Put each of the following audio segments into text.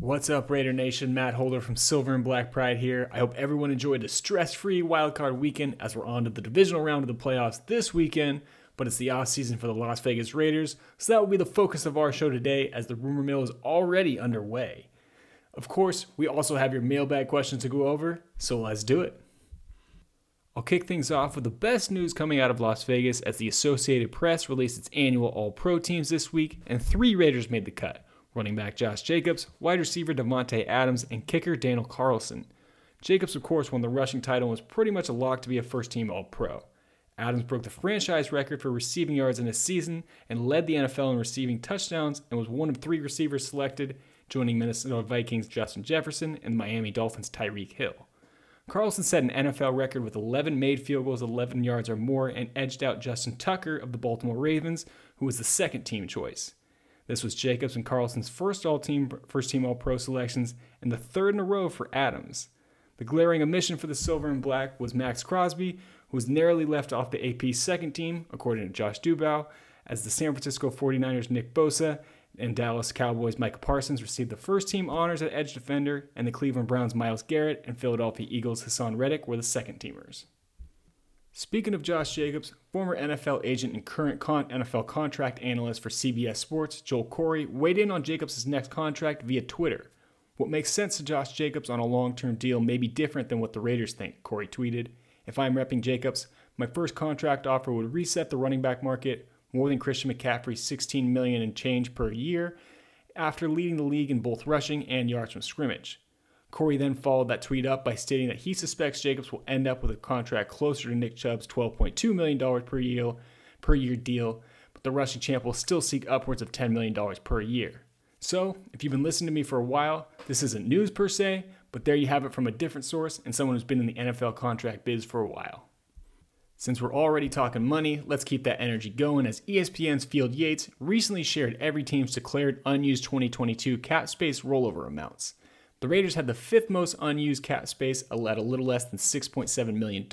What's up, Raider Nation? Matt Holder from Silver and Black Pride here. I hope everyone enjoyed a stress-free wildcard weekend as we're on to the divisional round of the playoffs this weekend but it's the off season for the Las Vegas Raiders, so that will be the focus of our show today as the rumor mill is already underway. Of course, we also have your mailbag questions to go over, so let's do it. I'll kick things off with the best news coming out of Las Vegas as the Associated Press released its annual All Pro teams this week, and three Raiders made the cut running back Josh Jacobs, wide receiver Davante Adams, and kicker Daniel Carlson. Jacobs, of course, won the rushing title and was pretty much a lock to be a first team All Pro. Adams broke the franchise record for receiving yards in a season and led the NFL in receiving touchdowns and was one of three receivers selected, joining Minnesota Vikings Justin Jefferson and Miami Dolphins Tyreek Hill. Carlson set an NFL record with 11 made field goals 11 yards or more and edged out Justin Tucker of the Baltimore Ravens, who was the second team choice. This was Jacobs and Carlson's first all-team first team all-pro selections and the third in a row for Adams. The glaring omission for the silver and black was Maxx Crosby, who was narrowly left off the AP's second team, according to Josh Dubow, as the San Francisco 49ers' Nick Bosa and Dallas Cowboys' Micah Parsons received the first team honors at edge defender, and the Cleveland Browns' Myles Garrett and Philadelphia Eagles' Haason Reddick were the second teamers. Speaking of Josh Jacobs, former NFL agent and current con- NFL contract analyst for CBS Sports, Joel Corry, weighed in on Jacobs' next contract via Twitter. What makes sense to Josh Jacobs on a long term deal may be different than what the Raiders think, Corry tweeted. If I'm repping Jacobs, my first contract offer would reset the running back market more than Christian McCaffrey's 16 million and change per year after leading the league in both rushing and yards from scrimmage. Corry then followed that tweet up by stating that he suspects Jacobs will end up with a contract closer to Nick Chubb's $12.2 million per year, per year deal, but the rushing champ will still seek upwards of $10 million per year. So, if you've been listening to me for a while, this isn't news per se, but there you have it from a different source and someone who's been in the NFL contract biz for a while. Since we're already talking money, let's keep that energy going as ESPN's Field Yates recently shared every team's declared unused 2022 cap space rollover amounts. The Raiders had the fifth most unused cap space at a little less than $6.7 million.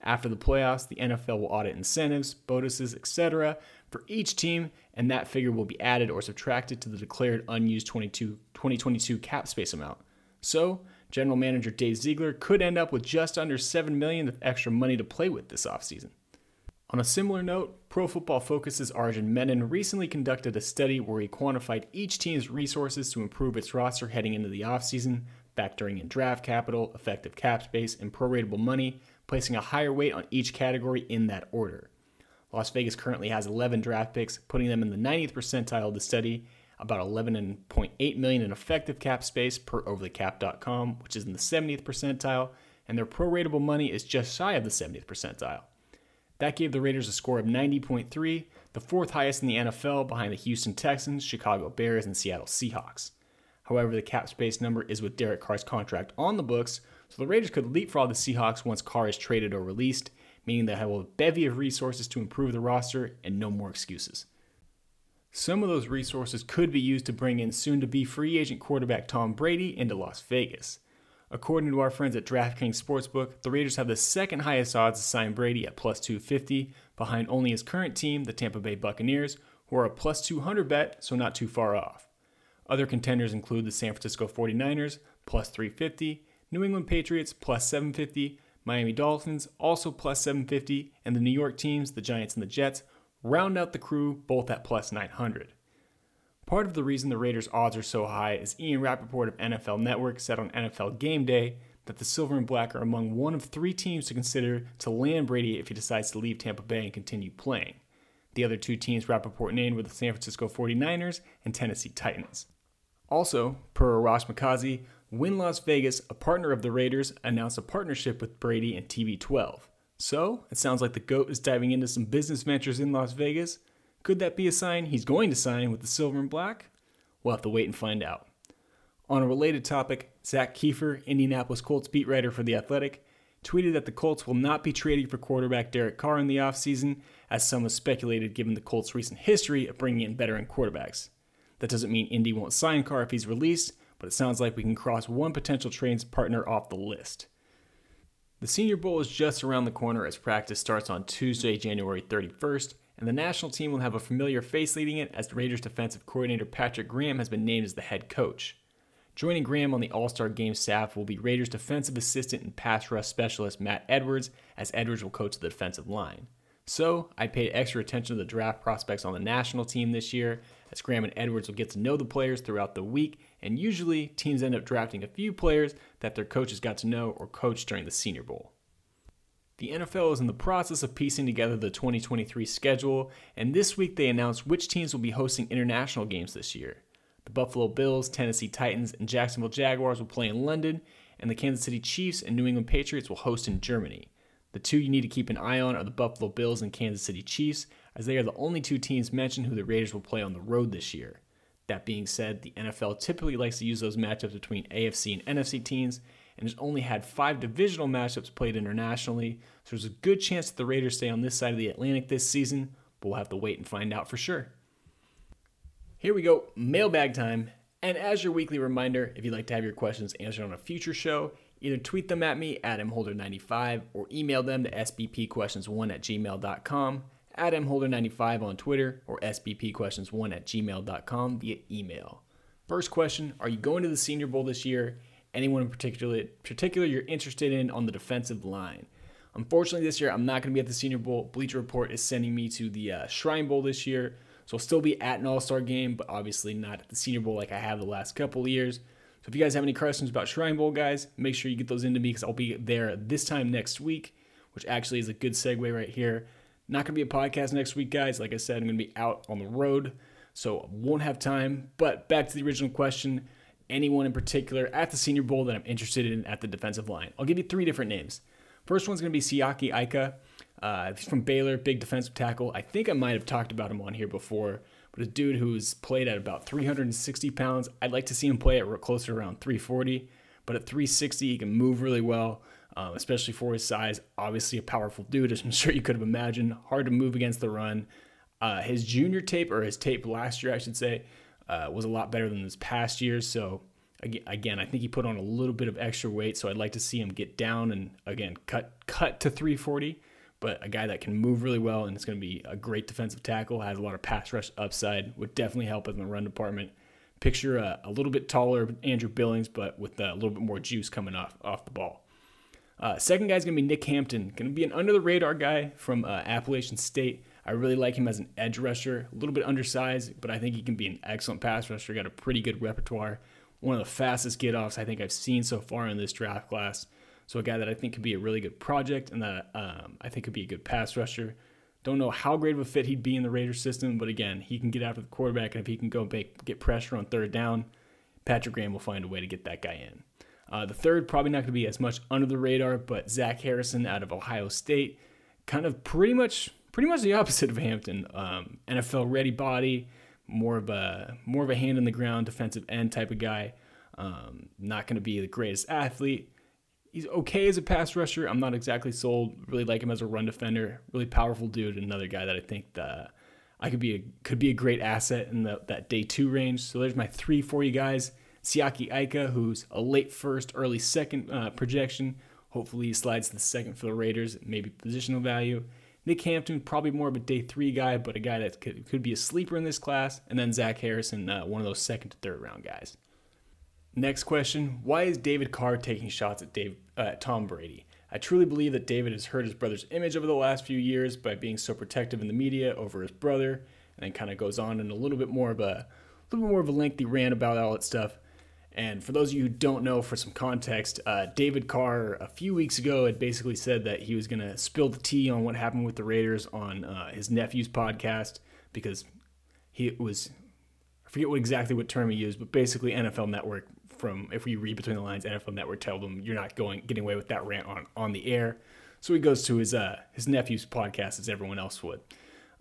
After the playoffs, the NFL will audit incentives, bonuses, etc. for each team, and that figure will be added or subtracted to the declared unused 2022 cap space amount. So, general manager Dave Ziegler could end up with just under 7 million of extra money to play with this offseason. On a similar note, Pro Football Focus's Arjun Menon recently conducted a study where he quantified each team's resources to improve its roster heading into the offseason, factoring in draft capital, effective cap space, and proratable money, placing a higher weight on each category in that order. Las Vegas currently has 11 draft picks, putting them in the 90th percentile of the study, about 11.8 million in effective cap space per overthecap.com, which is in the 70th percentile, and their proratable money is just shy of the 70th percentile. That gave the Raiders a score of 90.3, the fourth highest in the NFL behind the Houston Texans, Chicago Bears, and Seattle Seahawks. However, the cap space number is with Derek Carr's contract on the books, so the Raiders could leapfrog the Seahawks once Carr is traded or released, meaning they have a bevy of resources to improve the roster and no more excuses. Some of those resources could be used to bring in soon to be free agent quarterback Tom Brady into Las Vegas. According to our friends at DraftKings Sportsbook, the Raiders have the second highest odds to sign Brady at plus 250, behind only his current team, the Tampa Bay Buccaneers, who are a plus 200 bet, so not too far off. Other contenders include the San Francisco 49ers, plus 350, New England Patriots, plus 750, Miami Dolphins, also plus 750, and the New York teams, the Giants and the Jets, round out the crew both at plus 900. Part of the reason the Raiders' odds are so high is Ian Rapoport of NFL Network said on NFL Game Day that the Silver and Black are among one of three teams to consider to land Brady if he decides to leave Tampa Bay and continue playing. The other two teams Rapoport named were the San Francisco 49ers and Tennessee Titans. Also, per Arash Markazi, Wynn Las Vegas, a partner of the Raiders, announced a partnership with Brady and TB12. So, it sounds like the GOAT is diving into some business ventures in Las Vegas. Could that be a sign he's going to sign with the silver and black? We'll have to wait and find out. On a related topic, Zak Keefer, Indianapolis Colts beat writer for The Athletic, tweeted that the Colts will not be trading for quarterback Derek Carr in the offseason, as some have speculated given the Colts' recent history of bringing in veteran quarterbacks. That doesn't mean Indy won't sign Carr if he's released, but it sounds like we can cross one potential trades partner off the list. The Senior Bowl is just around the corner as practice starts on Tuesday, January 31st, and the national team will have a familiar face leading it as the Raiders defensive coordinator Patrick Graham has been named as the head coach. Joining Graham on the All Star game staff will be Raiders defensive assistant and pass rush specialist Matt Edwards, as Edwards will coach the defensive line. So, I paid extra attention to the draft prospects on the national team this year, as Graham and Edwards will get to know the players throughout the week, and usually teams end up drafting a few players that their coaches got to know or coached during the Senior Bowl. The NFL is in the process of piecing together the 2023 schedule, and this week they announced which teams will be hosting international games this year. The Buffalo Bills, Tennessee Titans, and Jacksonville Jaguars will play in London, and the Kansas City Chiefs and New England Patriots will host in Germany. The two you need to keep an eye on are the Buffalo Bills and Kansas City Chiefs, as they are the only two teams mentioned who the Raiders will play on the road this year. That being said, the NFL typically likes to use those matchups between AFC and NFC teams, and has only had five divisional matchups played internationally, so there's a good chance that the Raiders stay on this side of the Atlantic this season, but we'll have to wait and find out for sure. Here we go, mailbag time. And as your weekly reminder, if you'd like to have your questions answered on a future show, Either tweet them at me at mholder95 or email them to sbpquestions1 at gmail.com, at mholder95 on Twitter, or sbpquestions1 at gmail.com via email. First question Are you going to the Senior Bowl this year? Anyone in particular, particular you're interested in on the defensive line? Unfortunately, this year I'm not going to be at the Senior Bowl. Bleacher Report is sending me to the uh, Shrine Bowl this year, so I'll still be at an All Star game, but obviously not at the Senior Bowl like I have the last couple years. So if you guys have any questions about Shrine Bowl, guys, make sure you get those into me because I'll be there this time next week, which actually is a good segue right here. Not going to be a podcast next week, guys. Like I said, I'm going to be out on the road, so won't have time. But back to the original question anyone in particular at the Senior Bowl that I'm interested in at the defensive line? I'll give you three different names. First one's going to be Siaki Ika. Uh, he's from Baylor, big defensive tackle. I think I might have talked about him on here before but a dude who's played at about 360 pounds. I'd like to see him play at closer around 340, but at 360, he can move really well, um, especially for his size. Obviously, a powerful dude, as I'm sure you could have imagined. Hard to move against the run. Uh, his junior tape, or his tape last year, I should say, uh, was a lot better than this past year. So, again, I think he put on a little bit of extra weight. So I'd like to see him get down and again cut cut to 340 but a guy that can move really well and is going to be a great defensive tackle, has a lot of pass rush upside, would definitely help in the run department. Picture a, a little bit taller Andrew Billings, but with a little bit more juice coming off, off the ball. Uh, second guy is going to be Nick Hampton, going to be an under the radar guy from uh, Appalachian State. I really like him as an edge rusher, a little bit undersized, but I think he can be an excellent pass rusher. Got a pretty good repertoire. One of the fastest get offs I think I've seen so far in this draft class. So a guy that I think could be a really good project and that um, I think could be a good pass rusher. Don't know how great of a fit he'd be in the Raiders system, but again, he can get after the quarterback, and if he can go make, get pressure on third down, Patrick Graham will find a way to get that guy in. Uh, the third, probably not going to be as much under the radar, but Zach Harrison out of Ohio State, kind of pretty much pretty much the opposite of Hampton. Um, NFL ready body, more of a more of a hand in the ground defensive end type of guy. Um, not going to be the greatest athlete, he's okay as a pass rusher. I'm not exactly sold. Really like him as a run defender. Really powerful dude. Another guy that I think the, I could be a could be a great asset in the, that day two range. So there's my three for you guys. Siaki Ika, who's a late first, early second uh, projection. Hopefully he slides to the second for the Raiders, maybe positional value. Nick Hampton, probably more of a day three guy, but a guy that could, could be a sleeper in this class. And then Zach Harrison, uh, one of those second to third round guys. Next question Why is David Carr taking shots at Dave, uh, Tom Brady? I truly believe that David has hurt his brother's image over the last few years by being so protective in the media over his brother, and then kind of goes on in a little bit more of a, a little bit more of a lengthy rant about all that stuff. And for those of you who don't know, for some context, uh, David Carr a few weeks ago had basically said that he was going to spill the tea on what happened with the Raiders on uh, his nephew's podcast because he was I forget what exactly what term he used, but basically NFL Network from if we read between the lines, NFL Network tell them you're not going getting away with that rant on on the air. So he goes to his uh, his nephew's podcast as everyone else would.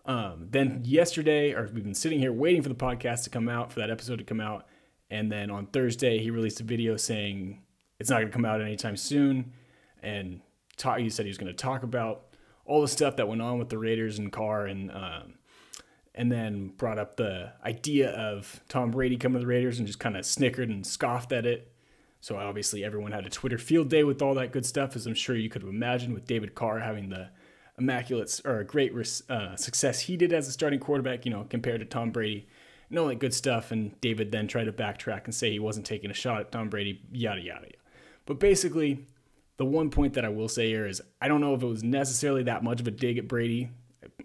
Um, then yesterday, or we've been sitting here waiting for the podcast to come out, for that episode to come out, And then on Thursday, he released a video saying it's not going to come out anytime soon. And talk, he said he was going to talk about all the stuff that went on with the Raiders and Carr and um, and then brought up the idea of Tom Brady coming to the Raiders and just kind of snickered and scoffed at it. So obviously everyone had a Twitter field day with all that good stuff, as I'm sure you could have imagined, with David Carr having the immaculate or great uh, success he did as a starting quarterback, you know, compared to Tom Brady, and all that good stuff. And David then tried to backtrack and say he wasn't taking a shot at Tom Brady, yada yada. yada. But basically, the one point that I will say here is I don't know if it was necessarily that much of a dig at Brady.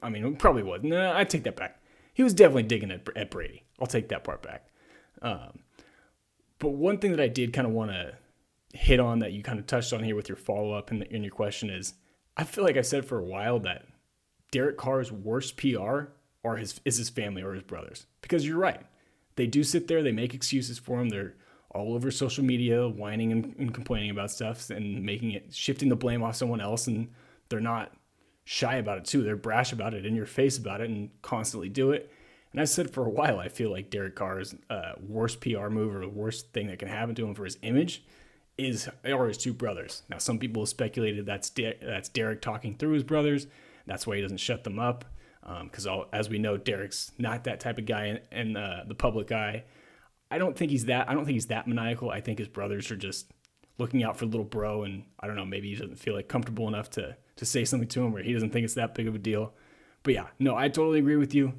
I mean, it probably was. No, I take that back. He was definitely digging at, at Brady. I'll take that part back. Um, but one thing that I did kind of want to hit on that you kind of touched on here with your follow up in, in your question is I feel like I said for a while that Derek Carr's worst PR are his is his family or his brothers because you're right. They do sit there, they make excuses for him. They're all over social media whining and, and complaining about stuff and making it shifting the blame off someone else and they're not shy about it too. They're brash about it, in your face about it, and constantly do it. And I've said for a while, I feel like Derek Carr's uh, worst PR move or the worst thing that can happen to him for his image is or his two brothers. Now, some people speculated that's De- that's Derek talking through his brothers. That's why he doesn't shut them up. Because um, as we know, Derek's not that type of guy in, in uh, the public eye. I don't think he's that. I don't think he's that maniacal. I think his brothers are just looking out for little bro, and I don't know. Maybe he doesn't feel like comfortable enough to to say something to him where he doesn't think it's that big of a deal. But yeah, no, I totally agree with you.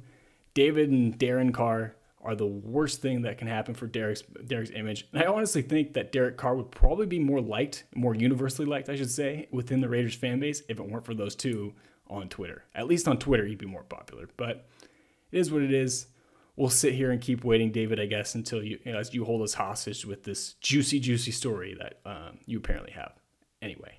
David and Darren Carr are the worst thing that can happen for Derek's Derek's image. And I honestly think that Derek Carr would probably be more liked, more universally liked, I should say, within the Raiders fan base if it weren't for those two on Twitter. At least on Twitter, he'd be more popular. But it is what it is we'll sit here and keep waiting, David, I guess, until you, you know, as you hold us hostage with this juicy, juicy story that um, you apparently have. Anyway.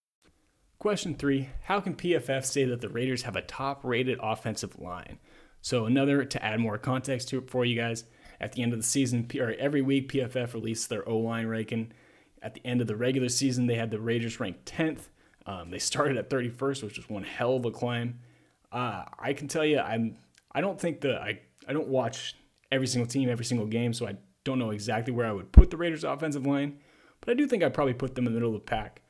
Question three How can PFF say that the Raiders have a top rated offensive line? So, another to add more context to it for you guys, at the end of the season, or every week, PFF released their O line ranking. At the end of the regular season, they had the Raiders ranked 10th. Um, they started at 31st, which was one hell of a climb. Uh, I can tell you, I'm. I don't think the I I don't watch every single team every single game, so I don't know exactly where I would put the Raiders' offensive line, but I do think I'd probably put them in the middle of the pack.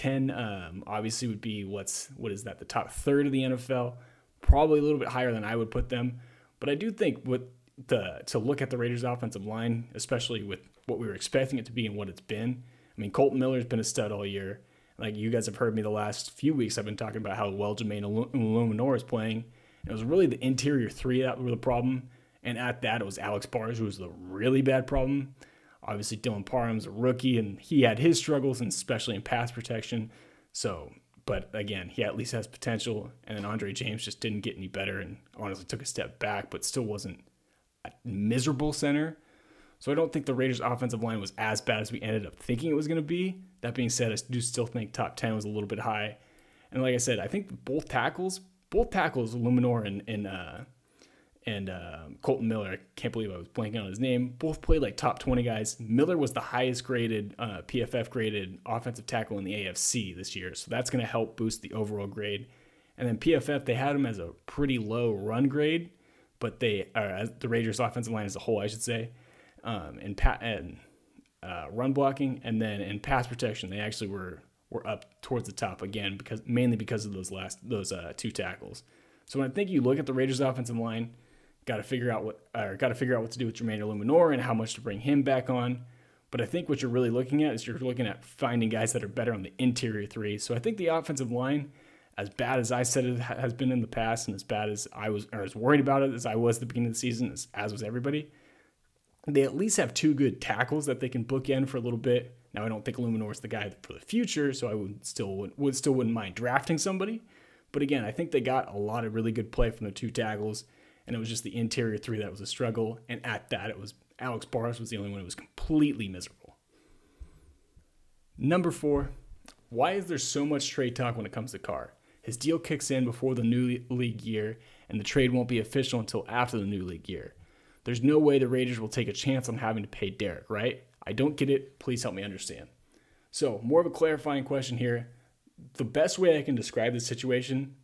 10 um, obviously would be what's what is that the top third of the NFL probably a little bit higher than I would put them. But I do think with the to look at the Raiders offensive line especially with what we were expecting it to be and what it's been I mean Kolton Miller's been a stud all year. Like you guys have heard me the last few weeks I've been talking about how well Jermaine Eluemunor is playing. It was really the interior three that were the problem and at that it was Alex Bars who was the really bad problem Obviously, Dylan Parham's a rookie, and he had his struggles, and especially in pass protection. So, but again, he at least has potential. And then Andre James just didn't get any better, and honestly took a step back, but still wasn't a miserable center. So I don't think the Raiders' offensive line was as bad as we ended up thinking it was going to be. That being said, I do still think top ten was a little bit high. And like I said, I think both tackles, both tackles, Eluemunor and, and uh, and uh, Kolton Miller. I can't believe I was blanking on his name. Both played like top 20 guys. Miller was the highest graded uh, PFF graded offensive tackle in the AFC this year, so that's going to help boost the overall grade. And then PFF they had him as a pretty low run grade, but they are the Raiders offensive line as a whole, I should say, um, and pat and uh, run blocking, and then in pass protection they actually were were up towards the top again because mainly because of those last those uh, two tackles. So when I think you look at the Raiders offensive line got to figure out what or got to figure out what to do with Jermaine Eluemunor and how much to bring him back on. But I think what you're really looking at is you're looking at finding guys that are better on the interior three. So I think the offensive line, as bad as I said it has been in the past, and as bad as I was or as worried about it as I was at the beginning of the season, as, as was everybody, they at least have two good tackles that they can bookend for a little bit. Now I don't think Eluemunor is the guy for the future, so I would still would, would still wouldn't mind drafting somebody. But again, I think they got a lot of really good play from the two tackles, and it was just the interior three that was a struggle. And at that, it was Alex Bars was the only one who was completely miserable. Number four, why is there so much trade talk when it comes to Carr? His deal kicks in before the new league year, and the trade won't be official until after the new league year. There's no way the Raiders will take a chance on having to pay Derek, right? I don't get it. Please help me understand. So, more of a clarifying question here. The best way I can describe this situation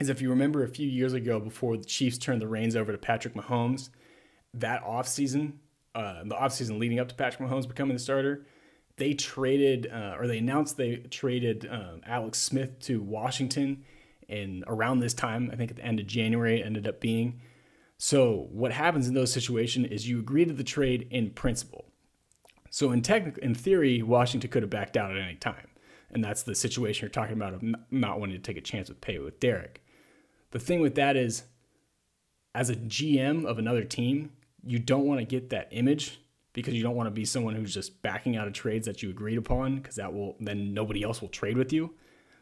is if you remember a few years ago before the Chiefs turned the reins over to Patrick Mahomes, that offseason, uh, the offseason leading up to Patrick Mahomes becoming the starter, they traded uh, or they announced they traded um, Alex Smith to Washington. And around this time, I think at the end of January, it ended up being. So what happens in those situations is you agree to the trade in principle. So in technic, in theory, Washington could have backed out at any time, and that's the situation you're talking about of not wanting to take a chance with pay with Derek. The thing with that is, as a GM of another team, you don't want to get that image because you don't want to be someone who's just backing out of trades that you agreed upon because that will then nobody else will trade with you.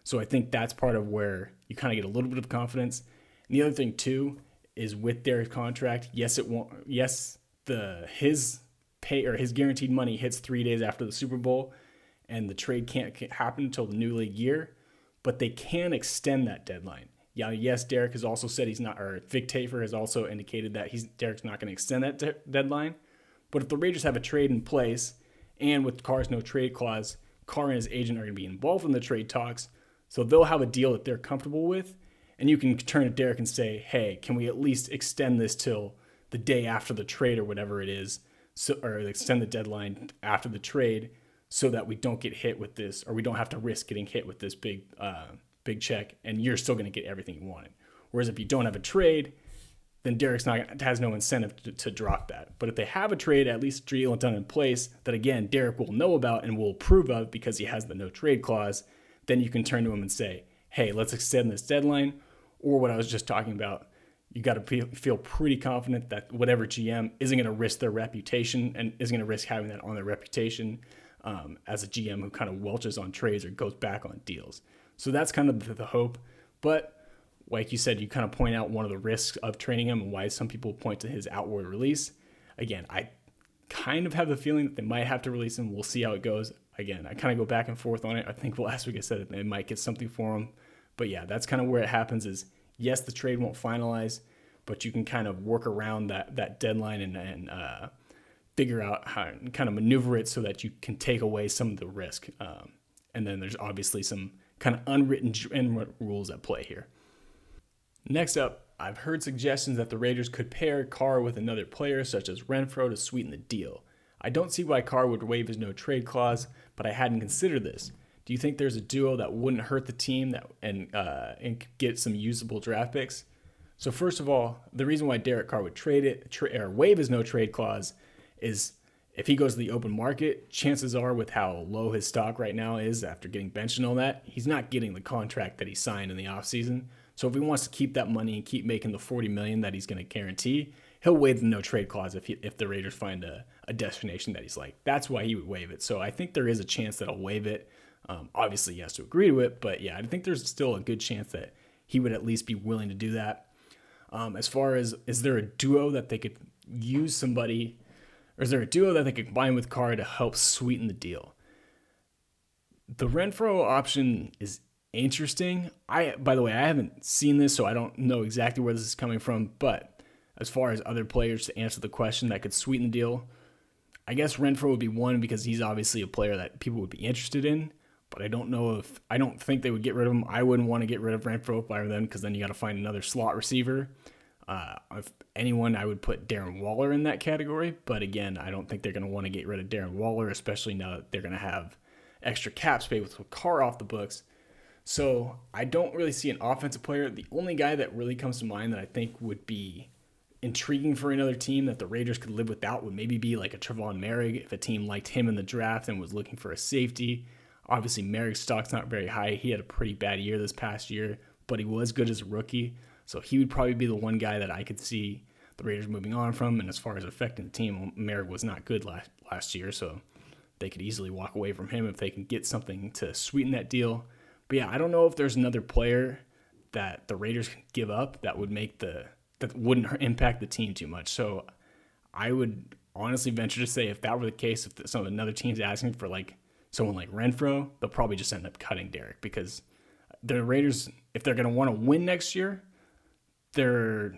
So I think that's part of where you kind of get a little bit of confidence. And the other thing too is with their contract. Yes, it won't. Yes, the his pay or his guaranteed money hits three days after the Super Bowl, and the trade can't happen until the new league year. But they can extend that deadline. Yeah, yes, Derek has also said he's not, or Vic Tafur has also indicated that he's Derek's not going to extend that de- deadline. But if the Raiders have a trade in place, and with Carr's no trade clause, Carr and his agent are going to be involved in the trade talks, so they'll have a deal that they're comfortable with, and you can turn to Derek and say, "Hey, can we at least extend this till the day after the trade or whatever it is, so, or extend the deadline after the trade, so that we don't get hit with this, or we don't have to risk getting hit with this big, uh, big check, and you're still going to get everything you wanted." Whereas if you don't have a trade, then Derek's not has no incentive to, to, drop that. But if they have a trade, at least deal done in place that again Derek will know about and will approve of because he has the no trade clause, then you can turn to him and say, "Hey, let's extend this deadline." or what I was just talking about, you got to feel pretty confident that whatever GM isn't going to risk their reputation and isn't going to risk having that on their reputation um, as a GM who kind of welches on trades or goes back on deals. So that's kind of the, hope. But like you said, you kind of point out one of the risks of training him and why some people point to his outward release. Again, I kind of have the feeling that they might have to release him. We'll see how it goes. Again, I kind of go back and forth on it. I think last week I said that they might get something for him but yeah, that's kind of where it happens is yes, the trade won't finalize, but you can kind of work around that that deadline and, and uh, figure out how and kind of maneuver it so that you can take away some of the risk. Um, and then there's obviously some kind of unwritten rules at play here. Next up, I've heard suggestions that the Raiders could pair Carr with another player such as Renfro, to sweeten the deal. I don't see why Carr would waive his no trade clause, but I hadn't considered this. Do you think there's a duo that wouldn't hurt the team that and uh, and get some usable draft picks? So first of all, the reason why Derek Carr would trade it tra- or waive his no trade clause is if he goes to the open market, chances are with how low his stock right now is after getting benched and all that, he's not getting the contract that he signed in the offseason. So if he wants to keep that money and keep making the 40 million that he's going to guarantee, he'll waive the no trade clause if he, if the Raiders find a, a destination that he's like. That's why he would waive it. So I think there is a chance that he'll waive it. Um, obviously, he has to agree to it, but yeah, I think there's still a good chance that he would at least be willing to do that. Um, as far as is there a duo that they could use somebody, or is there a duo that they could combine with Carr to help sweeten the deal? The Renfro option is interesting. I, by the way, I haven't seen this, so I don't know exactly where this is coming from. But as far as other players to answer the question that could sweeten the deal, I guess Renfro would be one because he's obviously a player that people would be interested in but I don't know if I don't think they would get rid of him. I wouldn't want to get rid of Renfro I were them because then you got to find another slot receiver. Uh, if anyone, I would put Darren Waller in that category. But again, I don't think they're going to want to get rid of Darren Waller, especially now that they're going to have extra cap space with Carr off the books. So I don't really see an offensive player. The only guy that really comes to mind that I think would be intriguing for another team that the Raiders could live without would maybe be like a Trevon Moehrig if a team liked him in the draft and was looking for a safety. Obviously, Moehrig's stock's not very high. He had a pretty bad year this past year, but he was good as a rookie. So he would probably be the one guy that I could see the Raiders moving on from. And as far as affecting the team, Moehrig was not good last, last year, so they could easily walk away from him if they can get something to sweeten that deal. But yeah, I don't know if there's another player that the Raiders can give up that would make the that wouldn't impact the team too much. So I would honestly venture to say if that were the case, if some another team's asking for like someone like Renfro, they'll probably just end up cutting Derek because the Raiders, if they're going to want to win next year, they're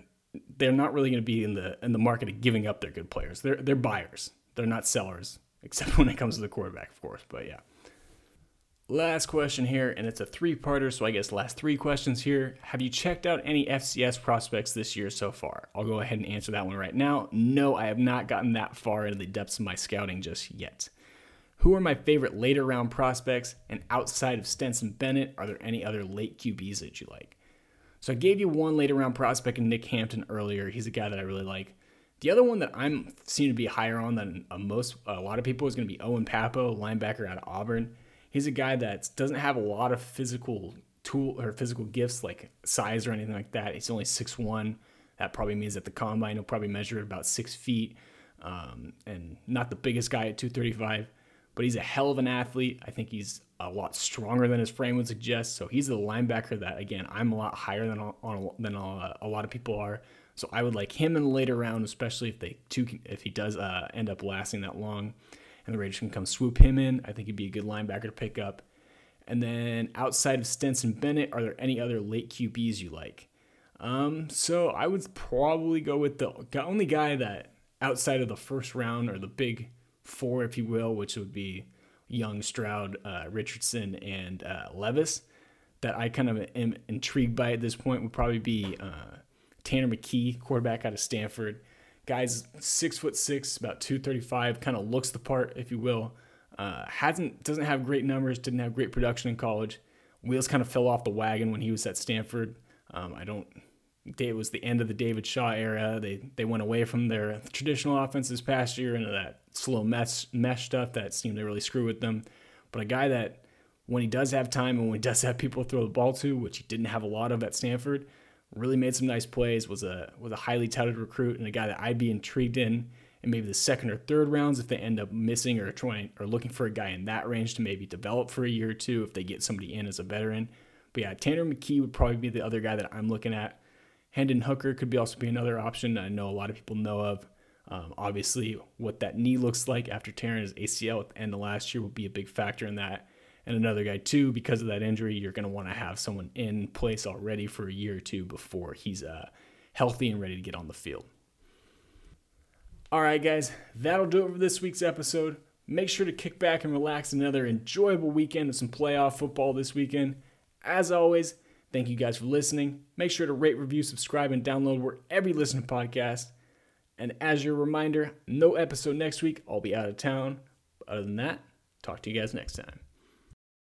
they're not really going to be in the in the market of giving up their good players. They're they're buyers. They're not sellers, except when it comes to the quarterback, of course. But yeah. Last question here, and it's a three parter, so I guess last three questions here. Have you checked out any FCS prospects this year so far? I'll go ahead and answer that one right now. No, I have not gotten that far into the depths of my scouting just yet. Who are my favorite later round prospects? And outside of Stetson Bennett, are there any other late QBs that you like? So I gave you one later round prospect in Nick Hampton earlier. He's a guy that I really like. The other one that I'm seem to be higher on than a most a lot of people is going to be Owen Pappoe, linebacker out of Auburn. He's a guy that doesn't have a lot of physical tool or physical gifts like size or anything like that. He's only six one. That probably means at the combine he'll probably measure about six feet, um, and not the biggest guy at 235, but he's a hell of an athlete. I think he's a lot stronger than his frame would suggest. So he's the linebacker that again I'm a lot higher than on than a, a lot of people are. So I would like him in the later round, especially if they two if he does uh, end up lasting that long and the Raiders can come swoop him in. I think he'd be a good linebacker to pick up. And then outside of Stetson Bennett, are there any other late QBs you like? Um, so I would probably go with the only guy that outside of the first round or the big four, if you will, which would be Young, Stroud, uh, Richardson, and uh, Levis, that I kind of am intrigued by at this point would probably be uh, Tanner McKee, quarterback out of Stanford. Guy's six foot six, about 235, kind of looks the part, if you will. Uh, hasn't doesn't have great numbers, didn't have great production in college. Wheels kind of fell off the wagon when he was at Stanford. Um, I don't. It was the end of the David Shaw era. They they went away from their traditional offense this past year into that slow mesh mesh stuff that seemed to really screw with them. But a guy that when he does have time and when he does have people to throw the ball to, which he didn't have a lot of at Stanford, really made some nice plays, was a was a highly touted recruit and a guy that I'd be intrigued in in maybe the second or third rounds if they end up missing or trying or looking for a guy in that range to maybe develop for a year or two if they get somebody in as a veteran. But yeah, Tanner McKee would probably be the other guy that I'm looking at. Hendon Hooker could be also be another option I know a lot of people know of. Um, obviously, what that knee looks like after tearing his ACL at the end of last year will be a big factor in that. And another guy too because of that injury you're going to want to have someone in place already for a year or two before he's uh, healthy and ready to get on the field. All right guys that'll do it for this week's episode. Make sure to kick back and relax another enjoyable weekend of some playoff football this weekend. As always thank you guys for listening. Make sure to rate review subscribe and download wherever you listen to podcasts and as your reminder no episode next week. I'll be out of town. But other than that talk to you guys next time